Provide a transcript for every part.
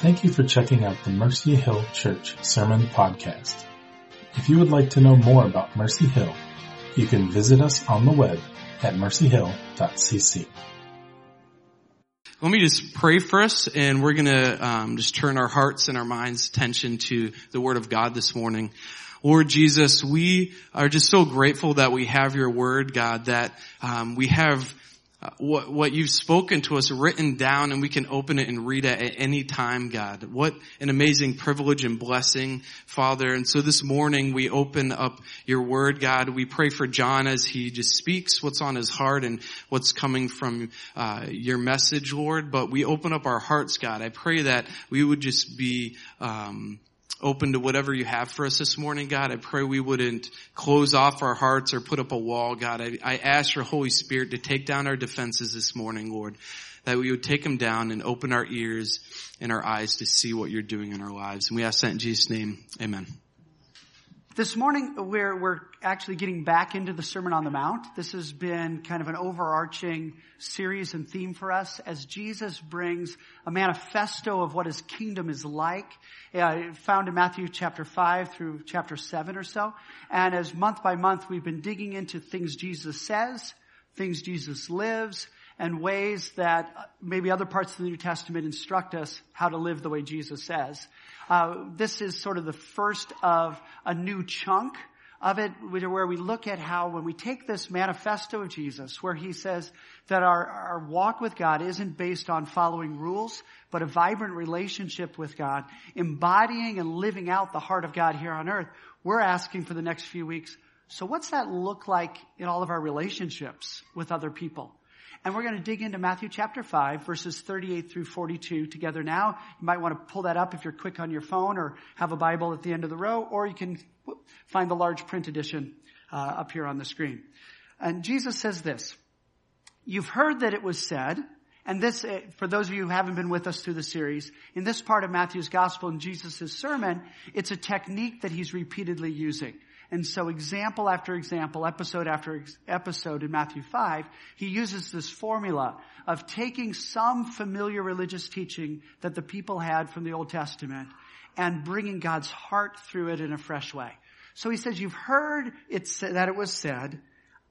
Thank you for checking out the Mercy Hill Church Sermon Podcast. If you would like to know more about Mercy Hill, you can visit us on the web at mercyhill.cc. Let me just pray for us and we're gonna um, just turn our hearts and our minds attention to the Word of God this morning. Lord Jesus, we are just so grateful that we have your Word, God, that um, we have uh, what, what you've spoken to us written down and we can open it and read it at any time, God. What an amazing privilege and blessing, Father. And so this morning we open up your word, God. We pray for John as he just speaks what's on his heart and what's coming from uh, your message, Lord. But we open up our hearts, God. I pray that we would just be um, open to whatever you have for us this morning, God. I pray we wouldn't close off our hearts or put up a wall, God. I, I ask your Holy Spirit to take down our defenses this morning, Lord, that we would take them down and open our ears and our eyes to see what you're doing in our lives. And we ask that in Jesus' name. Amen. This morning, we're, we're actually getting back into the Sermon on the Mount. This has been kind of an overarching series and theme for us as Jesus brings a manifesto of what his kingdom is like, uh, found in Matthew chapter 5 through chapter 7 or so. And as month by month, we've been digging into things Jesus says, things Jesus lives, and ways that maybe other parts of the New Testament instruct us how to live the way Jesus says. Uh, this is sort of the first of a new chunk of it where we look at how when we take this manifesto of Jesus where he says that our, our walk with God isn't based on following rules, but a vibrant relationship with God, embodying and living out the heart of God here on earth, we're asking for the next few weeks, so what's that look like in all of our relationships with other people? And we're going to dig into Matthew chapter 5, verses 38 through 42 together now. You might want to pull that up if you're quick on your phone or have a Bible at the end of the row, or you can find the large print edition uh, up here on the screen. And Jesus says this, You've heard that it was said, and this, uh, for those of you who haven't been with us through the series, in this part of Matthew's gospel and Jesus' sermon, it's a technique that he's repeatedly using. And so example after example, episode after episode in Matthew 5, he uses this formula of taking some familiar religious teaching that the people had from the Old Testament and bringing God's heart through it in a fresh way. So he says, you've heard it that it was said,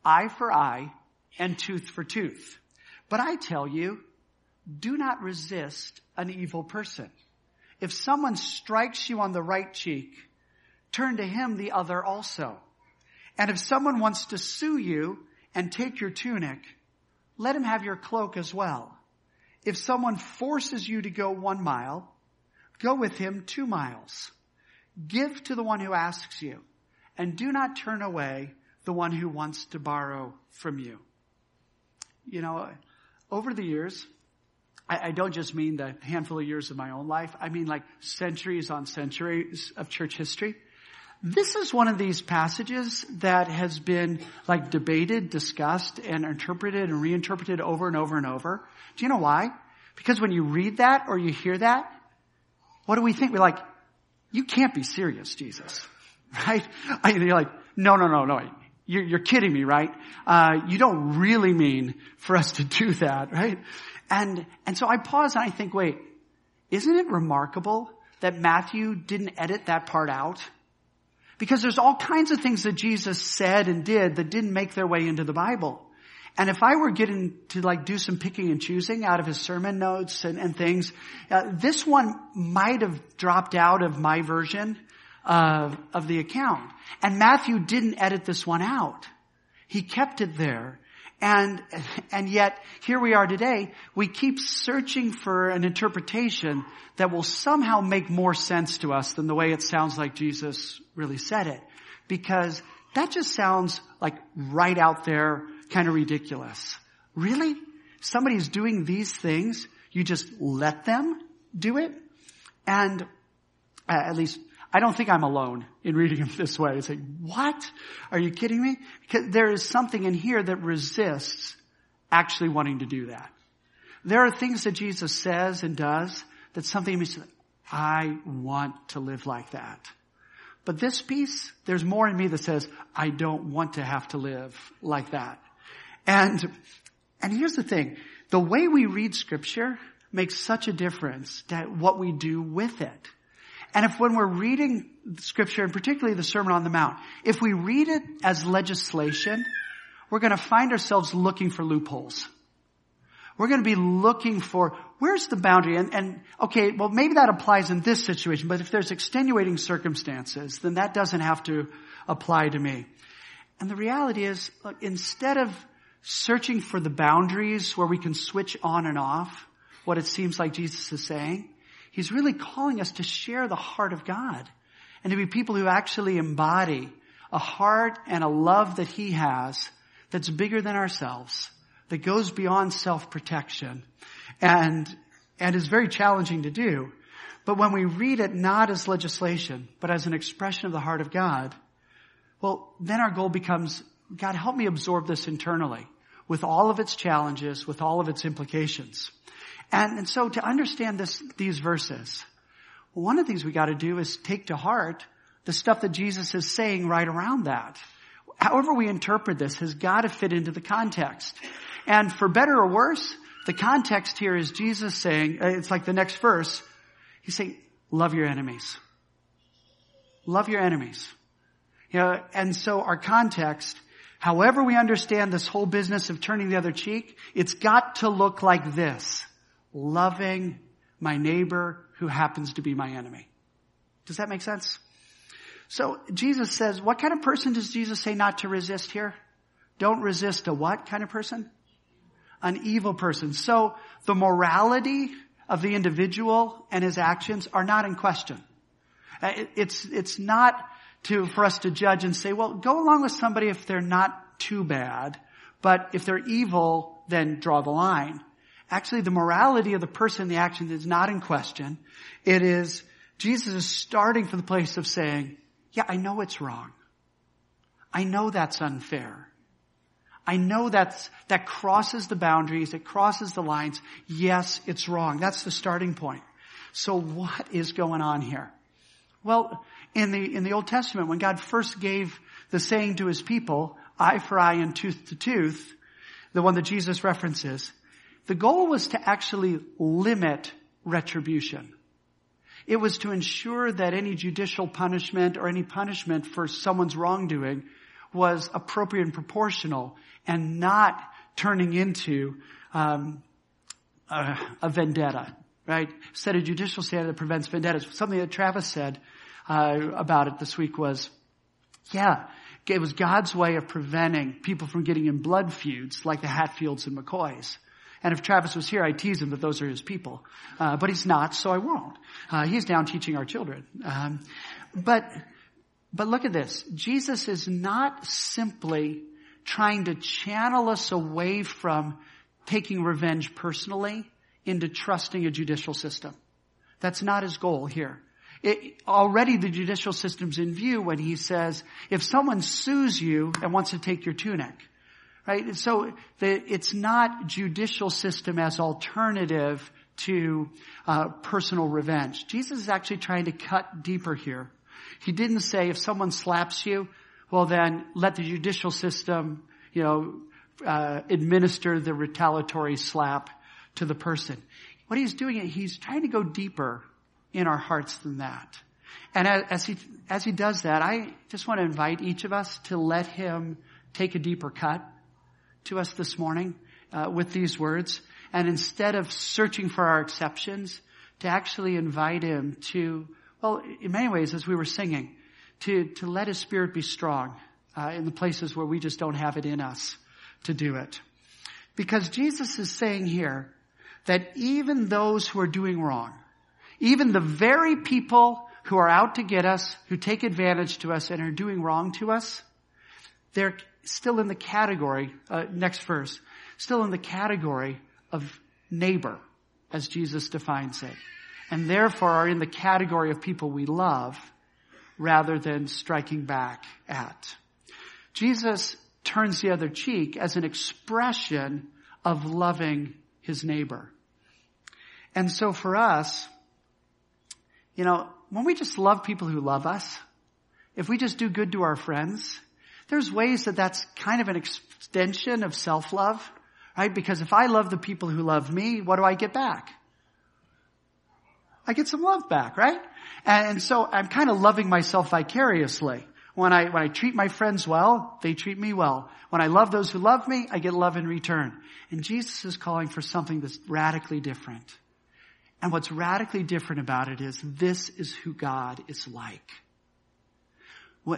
eye for eye and tooth for tooth. But I tell you, do not resist an evil person. If someone strikes you on the right cheek, turn to him the other also. And if someone wants to sue you and take your tunic, let him have your cloak as well. If someone forces you to go one mile, go with him two miles. Give to the one who asks you, and do not turn away the one who wants to borrow from you. You know, over the years, I, don't just mean the handful of years of my own life. I mean like centuries on centuries of church history. This is one of these passages that has been like debated, discussed, and interpreted and reinterpreted over and over and over. Do you know why? Because when you read that or you hear that, what do we think? We're like, you can't be serious, Jesus. Right? I, you're like, no, no, no, no. You're, you're kidding me, right? Uh, you don't really mean for us to do that, right? And, and so I pause and I think, wait, isn't it remarkable that Matthew didn't edit that part out? Because there's all kinds of things that Jesus said and did that didn't make their way into the Bible. And if I were getting to like do some picking and choosing out of his sermon notes and, and things, uh, this one might have dropped out of my version of, of the account. And Matthew didn't edit this one out. He kept it there. And, and yet, here we are today, we keep searching for an interpretation that will somehow make more sense to us than the way it sounds like Jesus really said it. Because that just sounds like right out there, kind of ridiculous. Really? Somebody's doing these things, you just let them do it? And uh, at least I don't think I'm alone in reading him this way. It's like, what? Are you kidding me? Because there is something in here that resists actually wanting to do that. There are things that Jesus says and does that something means, I want to live like that. But this piece, there's more in me that says, I don't want to have to live like that. And, and here's the thing. The way we read scripture makes such a difference that what we do with it. And if when we're reading scripture, and particularly the Sermon on the Mount, if we read it as legislation, we're going to find ourselves looking for loopholes. We're going to be looking for where's the boundary? And, and okay, well maybe that applies in this situation, but if there's extenuating circumstances, then that doesn't have to apply to me. And the reality is, look, instead of searching for the boundaries where we can switch on and off what it seems like Jesus is saying, he's really calling us to share the heart of God and to be people who actually embody a heart and a love that he has that's bigger than ourselves, that goes beyond self-protection and, and is very challenging to do. But when we read it not as legislation, but as an expression of the heart of God, well, then our goal becomes, God, help me absorb this internally with all of its challenges, with all of its implications. And, and so to understand this, these verses, one of the things we gotta do is take to heart the stuff that Jesus is saying right around that. However we interpret this has gotta fit into the context. And for better or worse, the context here is Jesus saying, uh, it's like the next verse, he's saying, love your enemies. Love your enemies. You know, and so our context, however we understand this whole business of turning the other cheek, it's got to look like this. Loving my neighbor who happens to be my enemy. Does that make sense? So Jesus says, what kind of person does Jesus say not to resist here? Don't resist a what kind of person? An evil person. So the morality of the individual and his actions are not in question. Uh, it's, it's not to, for us to judge and say, well, go along with somebody if they're not too bad, but if they're evil, then draw the line. Actually, the morality of the person, the action is not in question. It is, Jesus is starting from the place of saying, yeah, I know it's wrong. I know that's unfair. I know that's, that crosses the boundaries, it crosses the lines. Yes, it's wrong. That's the starting point. So what is going on here? Well, in the, in the Old Testament, when God first gave the saying to his people, eye for eye and tooth to tooth, the one that Jesus references, the goal was to actually limit retribution. It was to ensure that any judicial punishment or any punishment for someone's wrongdoing was appropriate and proportional and not turning into um, a, a vendetta, right? Set a judicial standard that prevents vendettas. Something that Travis said uh, about it this week was, yeah, it was God's way of preventing people from getting in blood feuds like the Hatfields and McCoys. And if Travis was here, I'd tease him that those are his people. Uh, but he's not, so I won't. Uh, he's down teaching our children. Um, but, but look at this. Jesus is not simply trying to channel us away from taking revenge personally into trusting a judicial system. That's not his goal here. It, already the judicial system's in view when he says, if someone sues you and wants to take your tunic, right? So the, it's not judicial system as alternative to uh, personal revenge. Jesus is actually trying to cut deeper here. He didn't say if someone slaps you, well then let the judicial system, you know, uh, administer the retaliatory slap to the person. What he's doing, he's trying to go deeper in our hearts than that. And as he, as he does that, I just want to invite each of us to let him take a deeper cut to us this morning uh, with these words. And instead of searching for our exceptions, to actually invite him to, well, in many ways, as we were singing, to, to let his spirit be strong uh, in the places where we just don't have it in us to do it. Because Jesus is saying here that even those who are doing wrong, even the very people who are out to get us, who take advantage to us and are doing wrong to us, they're still in the category, uh, next verse, still in the category of neighbor, as Jesus defines it. And therefore are in the category of people we love rather than striking back at. Jesus turns the other cheek as an expression of loving his neighbor. And so for us, you know, when we just love people who love us, if we just do good to our friends, there's ways that that's kind of an extension of self-love, right? Because if I love the people who love me, what do I get back? I get some love back, right? And so I'm kind of loving myself vicariously. When I, when I treat my friends well, they treat me well. When I love those who love me, I get love in return. And Jesus is calling for something that's radically different. And what's radically different about it is this is who God is like.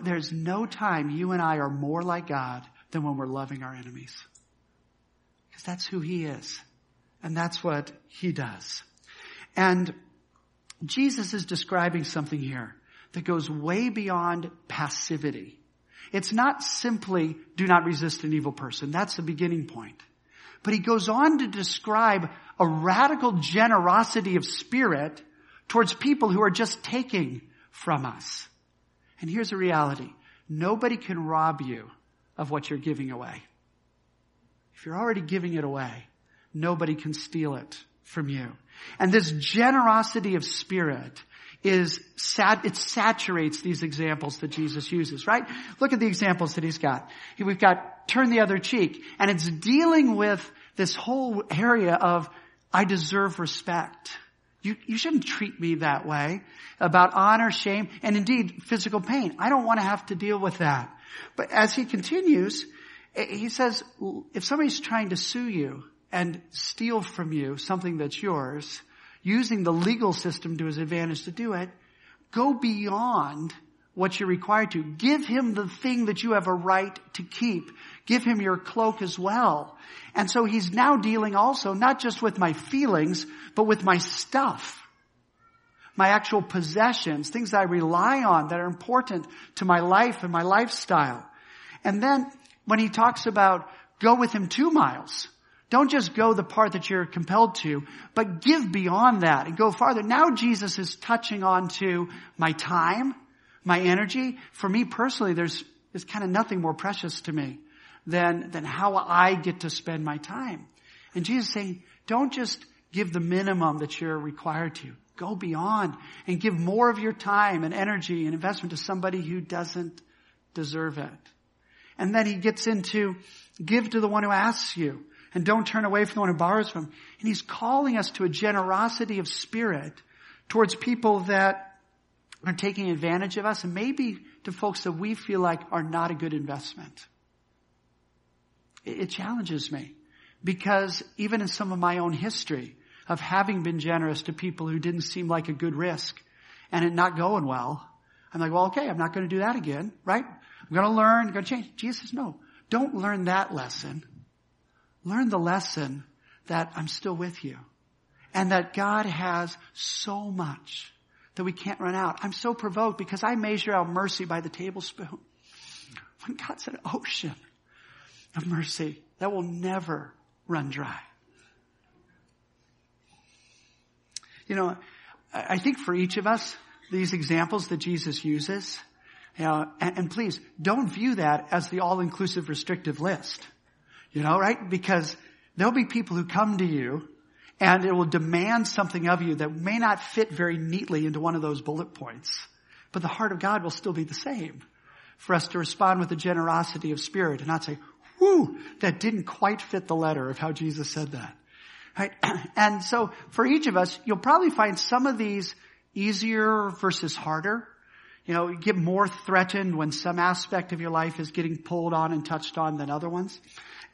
There's no time you and I are more like God than when we're loving our enemies. Because that's who He is. And that's what He does. And Jesus is describing something here that goes way beyond passivity. It's not simply do not resist an evil person. That's the beginning point. But he goes on to describe a radical generosity of spirit towards people who are just taking from us. And here's the reality. Nobody can rob you of what you're giving away. If you're already giving it away, nobody can steal it from you. And this generosity of spirit is sad, it saturates these examples that Jesus uses, right? Look at the examples that he's got. We've got turn the other cheek, and it's dealing with this whole area of I deserve respect. You, you shouldn't treat me that way about honor, shame, and indeed physical pain. I don't want to have to deal with that. But as he continues, eh, he says, if somebody's trying to sue you and steal from you something that's yours, using the legal system to his advantage to do it, go beyond what you're required to. Give him the thing that you have a right to keep. Give him your cloak as well. And so he's now dealing also not just with my feelings, but with my stuff. My actual possessions, things I rely on that are important to my life and my lifestyle. And then when he talks about go with him two miles, don't just go the part that you're compelled to, but give beyond that and go farther. Now Jesus is touching on to my time, my energy. For me personally, there's, there's kind of nothing more precious to me than, than how I get to spend my time. And Jesus is saying, don't just give the minimum that you're required to. Go beyond and give more of your time and energy and investment to somebody who doesn't deserve it. And then he gets into give to the one who asks you and don't turn away from the one who borrows from. And he's calling us to a generosity of spirit towards people that are taking advantage of us and maybe to folks that we feel like are not a good investment. It, it challenges me because even in some of my own history of having been generous to people who didn't seem like a good risk and it not going well, I'm like, well, okay, I'm not going to do that again, right? I'm going to learn, I'm going to change. Jesus says, no, don't learn that lesson. Learn the lesson that I'm still with you and that God has so much that we can't run out. I'm so provoked because I measure out mercy by the tablespoon. When God's an ocean of mercy that will never run dry. You know, I think for each of us, these examples that Jesus uses, you know, and, and please don't view that as the all-inclusive restrictive list. You know, right? Because there'll be people who come to you and it will demand something of you that may not fit very neatly into one of those bullet points. But the heart of God will still be the same for us to respond with a generosity of spirit and not say, whoo, that didn't quite fit the letter of how Jesus said that. Right? And so for each of us, you'll probably find some of these easier versus harder. You know, you get more threatened when some aspect of your life is getting pulled on and touched on than other ones.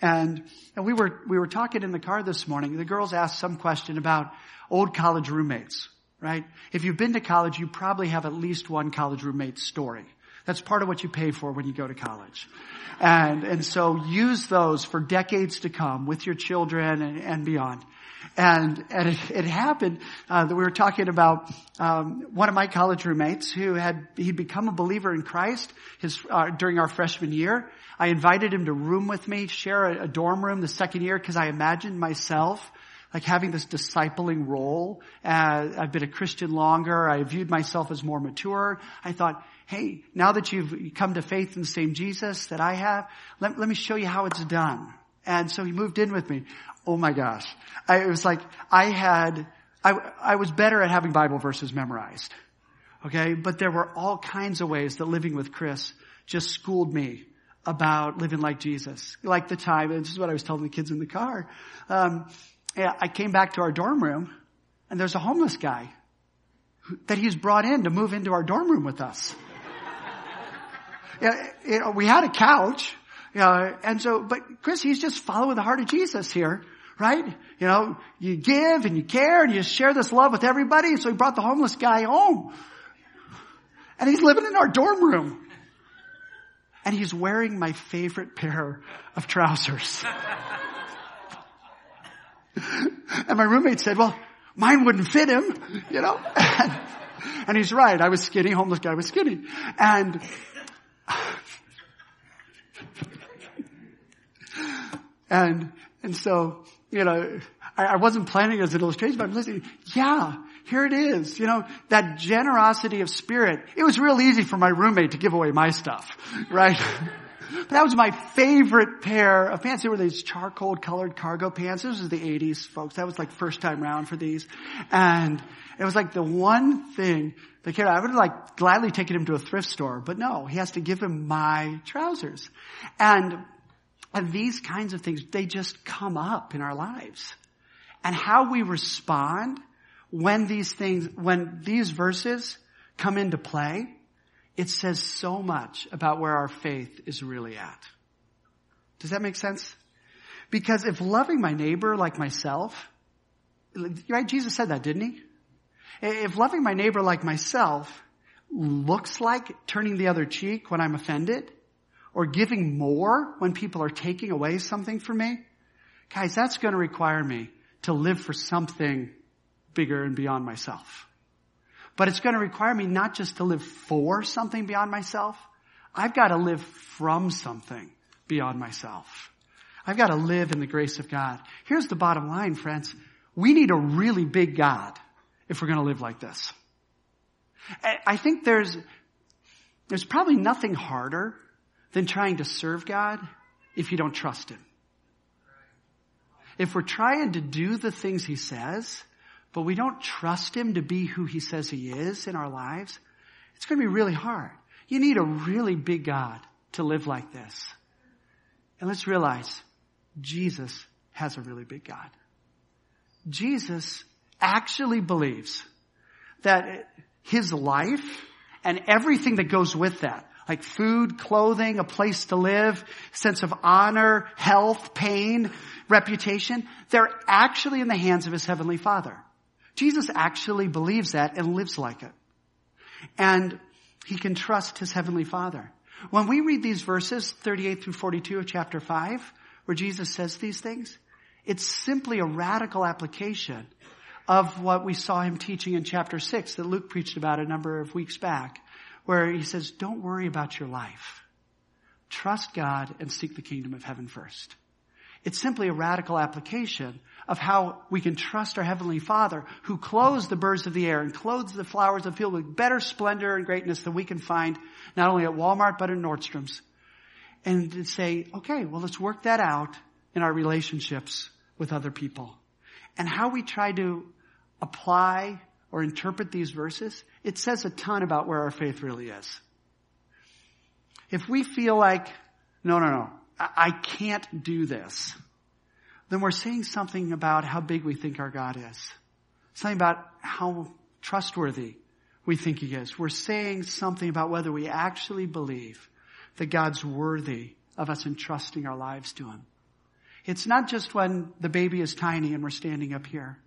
And, and we were, we were talking in the car this morning. The girls asked some question about old college roommates, right? If you've been to college, you probably have at least one college roommate story. That's part of what you pay for when you go to college. And, and so use those for decades to come with your children and, and beyond. And, and it, it happened uh, that we were talking about um, one of my college roommates who had he'd become a believer in Christ his uh, during our freshman year. I invited him to room with me, share a, a dorm room the second year because I imagined myself like having this discipling role. Uh, I've been a Christian longer. I viewed myself as more mature. I thought, hey, now that you've come to faith in the same Jesus that I have, let, let me show you how it's done. And so he moved in with me. Oh my gosh. I, it was like I had, I, I was better at having Bible verses memorized. Okay. But there were all kinds of ways that living with Chris just schooled me about living like Jesus. Like the time, and this is what I was telling the kids in the car. Um, I came back to our dorm room and there's a homeless guy that he's brought in to move into our dorm room with us. you know, we had a couch, you know, and so, but Chris, he's just following the heart of Jesus here, right? You know, you give and you care and you share this love with everybody. So he brought the homeless guy home. And he's living in our dorm room. And he's wearing my favorite pair of trousers. and my roommate said, well, mine wouldn't fit him, you know? And, and he's right. I was skinny. Homeless guy was skinny. And, and, and so, you know, I, I wasn't planning as an illustration, but I'm listening. Yeah, here it is. You know, that generosity of spirit. It was real easy for my roommate to give away my stuff, right? But that was my favorite pair of pants. They were these charcoal colored cargo pants. This was the 80s, folks. That was like first time round for these. And it was like the one thing that I would have like gladly taken him to a thrift store, but no, he has to give him my trousers. And, and these kinds of things, they just come up in our lives. And how we respond when these things, when these verses come into play, it says so much about where our faith is really at. Does that make sense? Because if loving my neighbor like myself, right, Jesus said that, didn't he? If loving my neighbor like myself looks like turning the other cheek when I'm offended, or giving more when people are taking away something from me, guys, that's going to require me to live for something bigger and beyond myself. But it's going to require me not just to live for something beyond myself. I've got to live from something beyond myself. I've got to live in the grace of God. Here's the bottom line, friends. We need a really big God if we're going to live like this. I think there's, there's probably nothing harder than trying to serve God if you don't trust Him. If we're trying to do the things He says, but we don't trust Him to be who He says He is in our lives, it's going to be really hard. You need a really big God to live like this. And let's realize Jesus has a really big God. Jesus actually believes that his life and everything that goes with that, like food, clothing, a place to live, sense of honor, health, pain, reputation, they're actually in the hands of his heavenly father. Jesus actually believes that and lives like it. And he can trust his heavenly father. When we read these verses, 38 through 42 of chapter 5, where Jesus says these things, it's simply a radical application of what we saw him teaching in chapter 6 that Luke preached about a number of weeks back, where he says, don't worry about your life. Trust God and seek the kingdom of heaven first. It's simply a radical application of how we can trust our Heavenly Father who clothes the birds of the air and clothes the flowers of the field with better splendor and greatness than we can find not only at Walmart but in Nordstrom's. And to say, okay, well let's work that out in our relationships with other people. And how we try to apply or interpret these verses, it says a ton about where our faith really is. If we feel like, no, no, no, I can't do this, then we're saying something about how big we think our God is. Something about how trustworthy we think He is. We're saying something about whether we actually believe that God's worthy of us entrusting our lives to Him. It's not just when the baby is tiny and we're standing up here.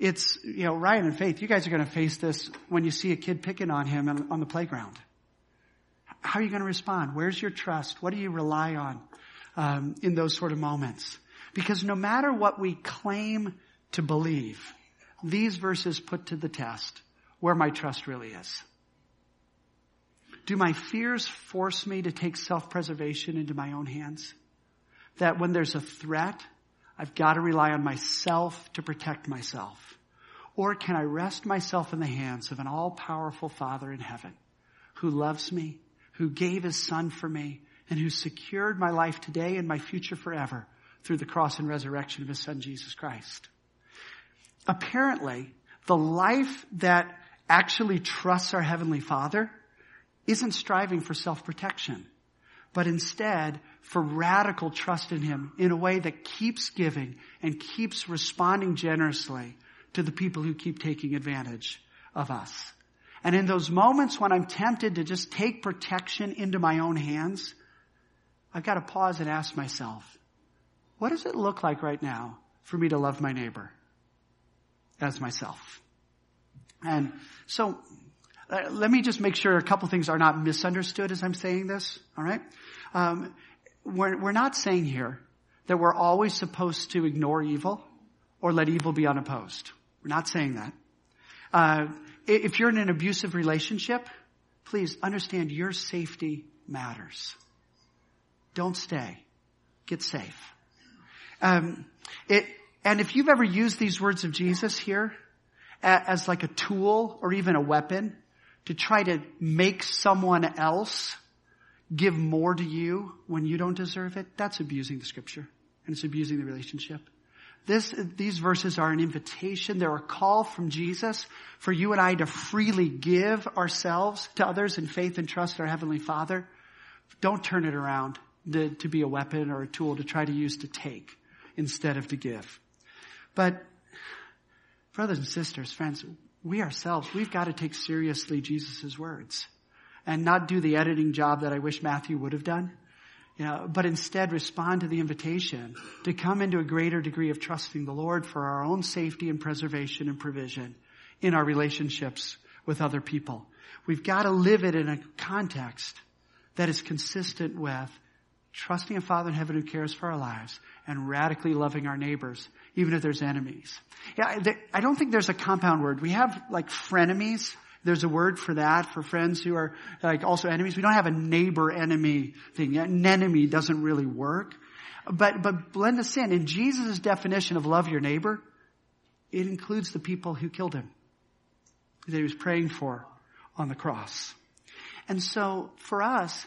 It's, you know, Ryan and Faith, you guys are going to face this when you see a kid picking on him on the playground. How are you going to respond? Where's your trust? What do you rely on um, in those sort of moments? Because no matter what we claim to believe, these verses put to the test where my trust really is. Do my fears force me to take self-preservation into my own hands? That when there's a threat, I've got to rely on myself to protect myself? Or can I rest myself in the hands of an all-powerful Father in heaven who loves me, who gave his son for me, and who secured my life today and my future forever through the cross and resurrection of his son Jesus Christ. Apparently, the life that actually trusts our Heavenly Father isn't striving for self-protection, but instead for radical trust in Him in a way that keeps giving and keeps responding generously to the people who keep taking advantage of us. And in those moments when I'm tempted to just take protection into my own hands, I've got to pause and ask myself, what does it look like right now for me to love my neighbor as myself? And so, let me just make sure a couple things are not misunderstood as I'm saying this, alright? Um, we're, we're not saying here that we're always supposed to ignore evil or let evil be unopposed. We're not saying that. Uh, if you're in an abusive relationship, please understand your safety matters. Don't stay. Get safe. Um, it, and if you've ever used these words of Jesus here as like a tool or even a weapon to try to make someone else give more to you when you don't deserve it, that's abusing the scripture and it's abusing the relationship. This, these verses are an invitation. They're a call from Jesus for you and I to freely give ourselves to others in faith and trust in our Heavenly Father. Don't turn it around to, to be a weapon or a tool to try to use to take instead of to give. But brothers and sisters, friends, we ourselves, we've got to take seriously Jesus' words and not do the editing job that I wish Matthew would have done. You know, but instead respond to the invitation to come into a greater degree of trusting the Lord for our own safety and preservation and provision in our relationships with other people. We've got to live it in a context that is consistent with trusting a Father in heaven who cares for our lives and radically loving our neighbors, even if there's enemies. Yeah, I don't think there's a compound word. We have like frenemies. There's a word for that, for friends who are like also enemies. We don't have a neighbor enemy thing. An enemy doesn't really work. But, but blend us in. In Jesus' definition of love your neighbor, it includes the people who killed him, that he was praying for on the cross. And so for us,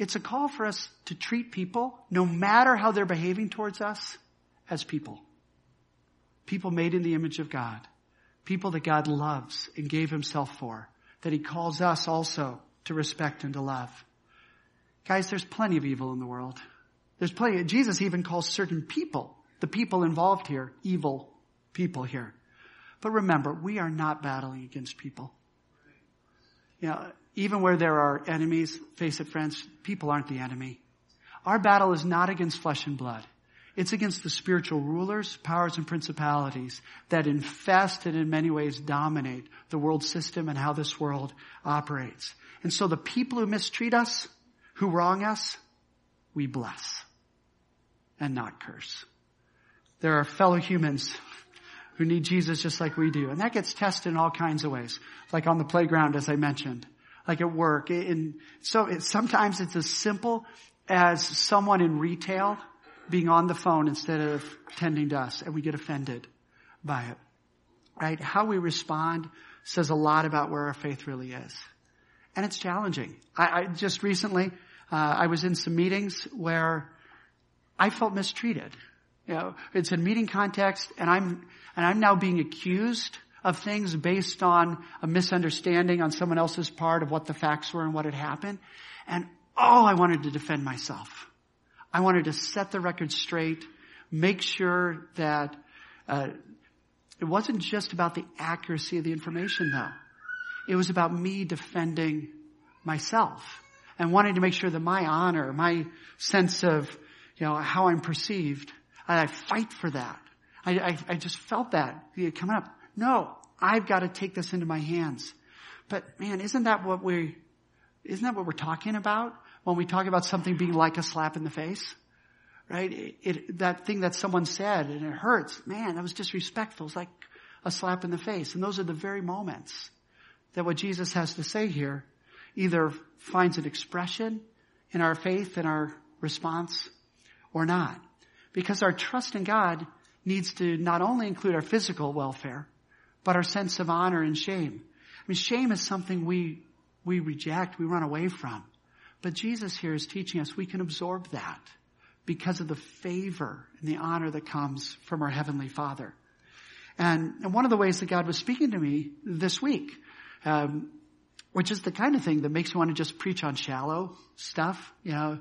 it's a call for us to treat people, no matter how they're behaving towards us, as people. People made in the image of God. People that God loves and gave himself for. That he calls us also to respect and to love. Guys, there's plenty of evil in the world. There's plenty. Jesus even calls certain people, the people involved here, evil people here. But remember, we are not battling against people. You know, even where there are enemies, face it friends, people aren't the enemy. Our battle is not against flesh and blood. It's against the spiritual rulers, powers, and principalities that infest and in many ways dominate the world system and how this world operates. And so the people who mistreat us, who wrong us, we bless and not curse. There are fellow humans who need Jesus just like we do. And that gets tested in all kinds of ways. Like on the playground, as I mentioned like at work. And so it, sometimes it's as simple as someone in retail being on the phone instead of tending to us and we get offended by it. Right? How we respond says a lot about where our faith really is. And it's challenging. I, I just recently, uh, I was in some meetings where I felt mistreated. You know, it's in meeting context and I'm, and I'm now being accused of things based on a misunderstanding on someone else's part of what the facts were and what had happened. And oh, I wanted to defend myself. I wanted to set the record straight, make sure that uh, it wasn't just about the accuracy of the information though. It was about me defending myself and wanting to make sure that my honor, my sense of, you know, how I'm perceived, I, fight for that. I, I, I just felt that coming up. No, I've got to take this into my hands. But man, isn't that what we, isn't that what we're talking about when we talk about something being like a slap in the face? Right? It, it, that thing that someone said and it hurts. Man, that was disrespectful. It's like a slap in the face. And those are the very moments that what Jesus has to say here either finds an expression in our faith and our response or not. Because our trust in God needs to not only include our physical welfare, but our sense of honor and shame. I mean, shame is something we, we reject, we run away from. But Jesus here is teaching us we can absorb that because of the favor and the honor that comes from our Heavenly Father. And, and one of the ways that God was speaking to me this week, um, which is the kind of thing that makes me want to just preach on shallow stuff, you know,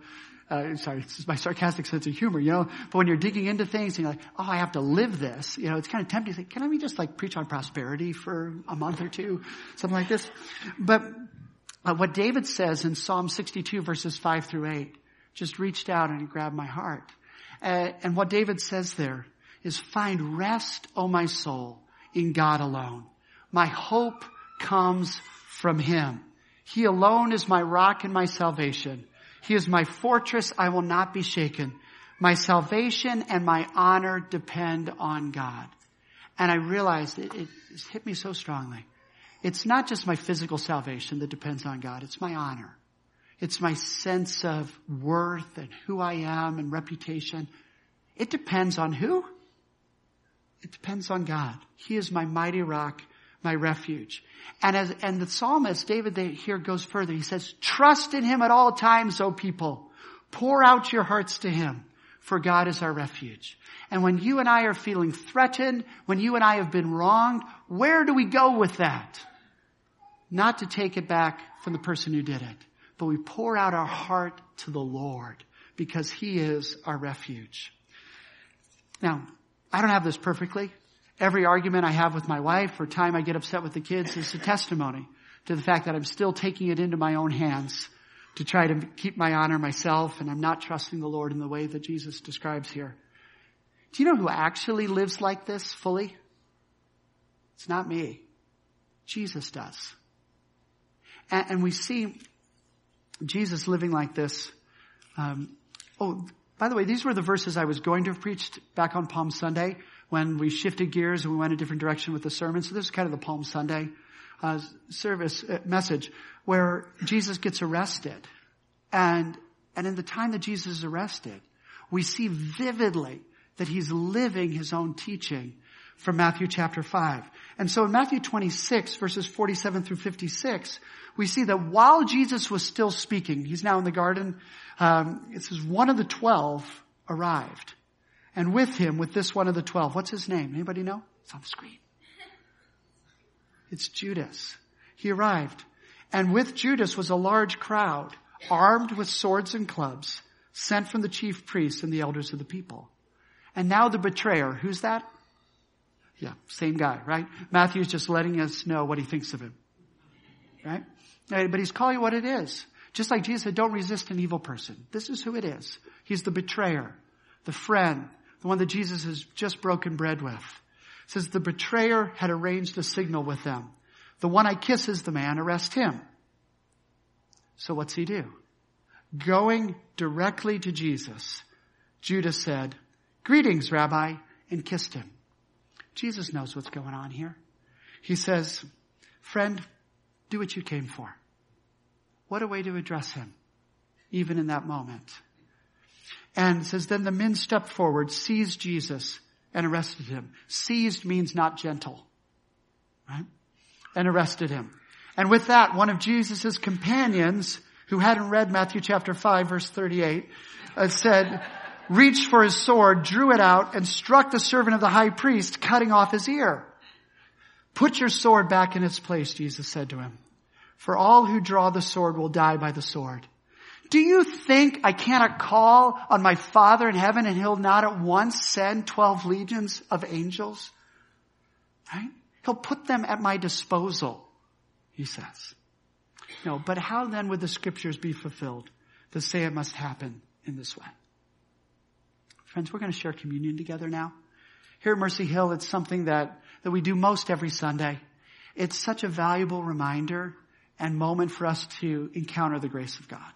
uh, sorry, is my sarcastic sense of humor, you know, but when you're digging into things and you're like, oh, I have to live this, you know, it's kind of tempting to think, can I just like preach on prosperity for a month or two? Something like this. But uh, what David says in Psalm 62 verses 5 through 8 just reached out and grabbed my heart. Uh, and what David says there is find rest, O my soul, in God alone. My hope comes from Him. He alone is my rock and my salvation. He is my fortress. I will not be shaken. My salvation and my honor depend on God. And I realized it, it hit me so strongly. It's not just my physical salvation that depends on God. It's my honor. It's my sense of worth and who I am and reputation. It depends on who? It depends on God. He is my mighty rock, my refuge. And as, and the psalmist, David here goes further. He says, trust in him at all times, O people. Pour out your hearts to him, for God is our refuge. And when you and I are feeling threatened, when you and I have been wronged, where do we go with that? Not to take it back from the person who did it, but we pour out our heart to the Lord because he is our refuge. Now, I don't have this perfectly. Every argument I have with my wife or time I get upset with the kids is a testimony to the fact that I'm still taking it into my own hands to try to keep my honor myself and I'm not trusting the Lord in the way that Jesus describes here. Do you know who actually lives like this fully? It's not me. Jesus does. And, and we see Jesus living like this. Um, oh, by the way, these were the verses I was going to have preached back on Palm Sunday when we shifted gears and we went a different direction with the sermon. So this is kind of the Palm Sunday uh, service uh, message where Jesus gets arrested. And, and in the time that Jesus is arrested, we see vividly that he's living his own teaching from Matthew chapter 5. And so in Matthew 26 verses 47 through 56, we see that while Jesus was still speaking, he's now in the garden, um, it says one of the twelve arrived. And with him, with this one of the twelve, what's his name? Anybody know? It's on the screen. It's Judas. He arrived. And with Judas was a large crowd, armed with swords and clubs, sent from the chief priests and the elders of the people. And now the betrayer, who's that? Yeah, same guy, right? Matthew's just letting us know what he thinks of him. Right? But he's calling what it is. Just like Jesus said, don't resist an evil person. This is who it is. He's the betrayer, the friend, the one that Jesus has just broken bread with. It says the betrayer had arranged a signal with them. The one I kiss is the man, arrest him. So what's he do? Going directly to Jesus, Judas said, greetings, Rabbi, and kissed him. Jesus knows what's going on here. He says, friend, do what you came for. What a way to address him, even in that moment. And says, then the men stepped forward, seized Jesus, and arrested him. Seized means not gentle. Right? And arrested him. And with that, one of Jesus' companions, who hadn't read Matthew chapter 5 verse 38, uh, said, reached for his sword, drew it out, and struck the servant of the high priest, cutting off his ear. Put your sword back in its place, Jesus said to him. For all who draw the sword will die by the sword. Do you think I cannot call on my Father in heaven and he'll not at once send 12 legions of angels? Right? He'll put them at my disposal, he says. No, but how then would the scriptures be fulfilled to say it must happen in this way? Friends, we're going to share communion together now. Here at Mercy Hill, it's something that, that we do most every Sunday. It's such a valuable reminder and moment for us to encounter the grace of God.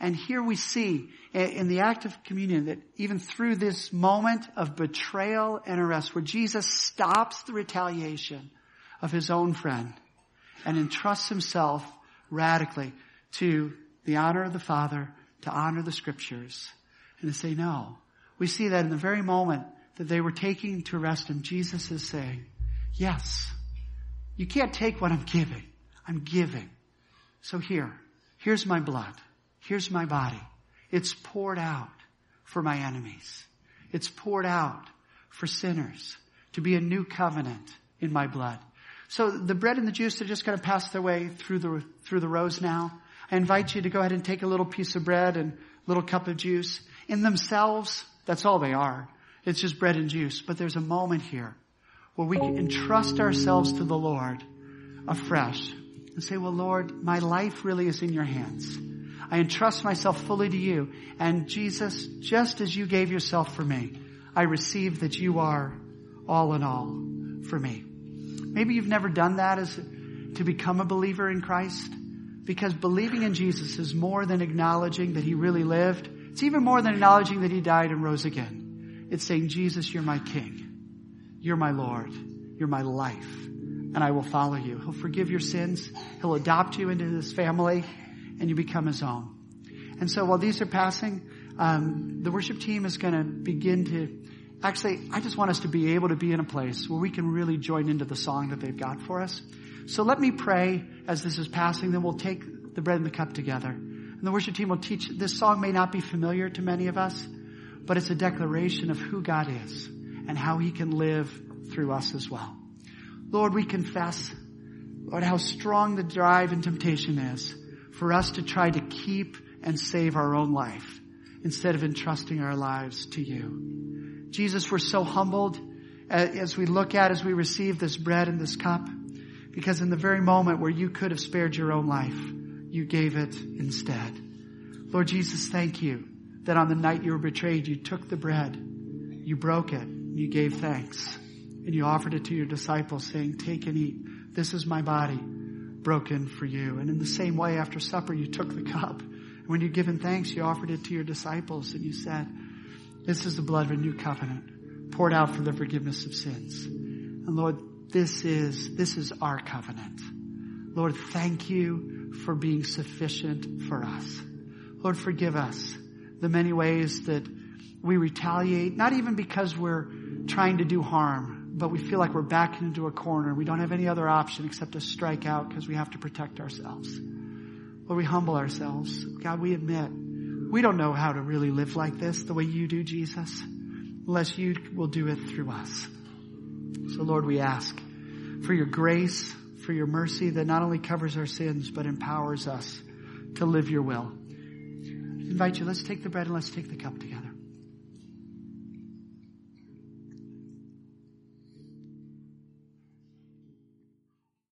And here we see eh, in the act of communion that even through this moment of betrayal and arrest where Jesus stops the retaliation of his own friend and entrusts himself radically to the honor of the Father, to honor the scriptures, and to say, no, we see that in the very moment that they were taking to arrest him, Jesus is saying, yes, you can't take what I'm giving. I'm giving. So here, here's my blood. Here's my body. It's poured out for my enemies. It's poured out for sinners to be a new covenant in my blood. So the bread and the juice are just going to pass their way through the, through the rows now. I invite you to go ahead and take a little piece of bread and little cup of juice. In themselves, that's all they are. It's just bread and juice. But there's a moment here where we can entrust ourselves to the Lord afresh and say, well, Lord, my life really is in your hands. I entrust myself fully to you. And Jesus, just as you gave yourself for me, I receive that you are all in all for me. Maybe you've never done that as to become a believer in Christ because believing in Jesus is more than acknowledging that he really lived. It's even more than acknowledging that he died and rose again. It's saying, Jesus, you're my king. You're my Lord. You're my life. And I will follow you. He'll forgive your sins. He'll adopt you into his family and you become his own. And so while these are passing, um, the worship team is going to begin to actually, I just want us to be able to be in a place where we can really join into the song that they've got for us. So let me pray as this is passing, then we'll take the bread and the cup together. And the worship team will teach, this song may not be familiar to many of us, but it's a declaration of who God is and how he can live through us as well. Lord, we confess, Lord, how strong the drive and temptation is for us to try to keep and save our own life instead of entrusting our lives to you. Jesus, we're so humbled as we look at, as we receive this bread and this cup, because in the very moment where you could have spared your own life, you gave it instead. Lord Jesus, thank you that on the night you were betrayed, you took the bread, you broke it, you gave thanks, and you offered it to your disciples saying, take and eat. This is my body broken for you. And in the same way, after supper, you took the cup when you'd given thanks, you offered it to your disciples and you said, this is the blood of a new covenant poured out for the forgiveness of sins. And Lord, this is, this is our covenant. Lord, thank you for being sufficient for us. Lord, forgive us the many ways that we retaliate, not even because we're trying to do harm, but we feel like we're backed into a corner. We don't have any other option except to strike out because we have to protect ourselves. Lord, we humble ourselves. God, we admit we don't know how to really live like this the way you do, Jesus, unless you will do it through us. So Lord, we ask for your grace, for your mercy that not only covers our sins, but empowers us to live your will. I invite you, let's take the bread and let's take the cup together.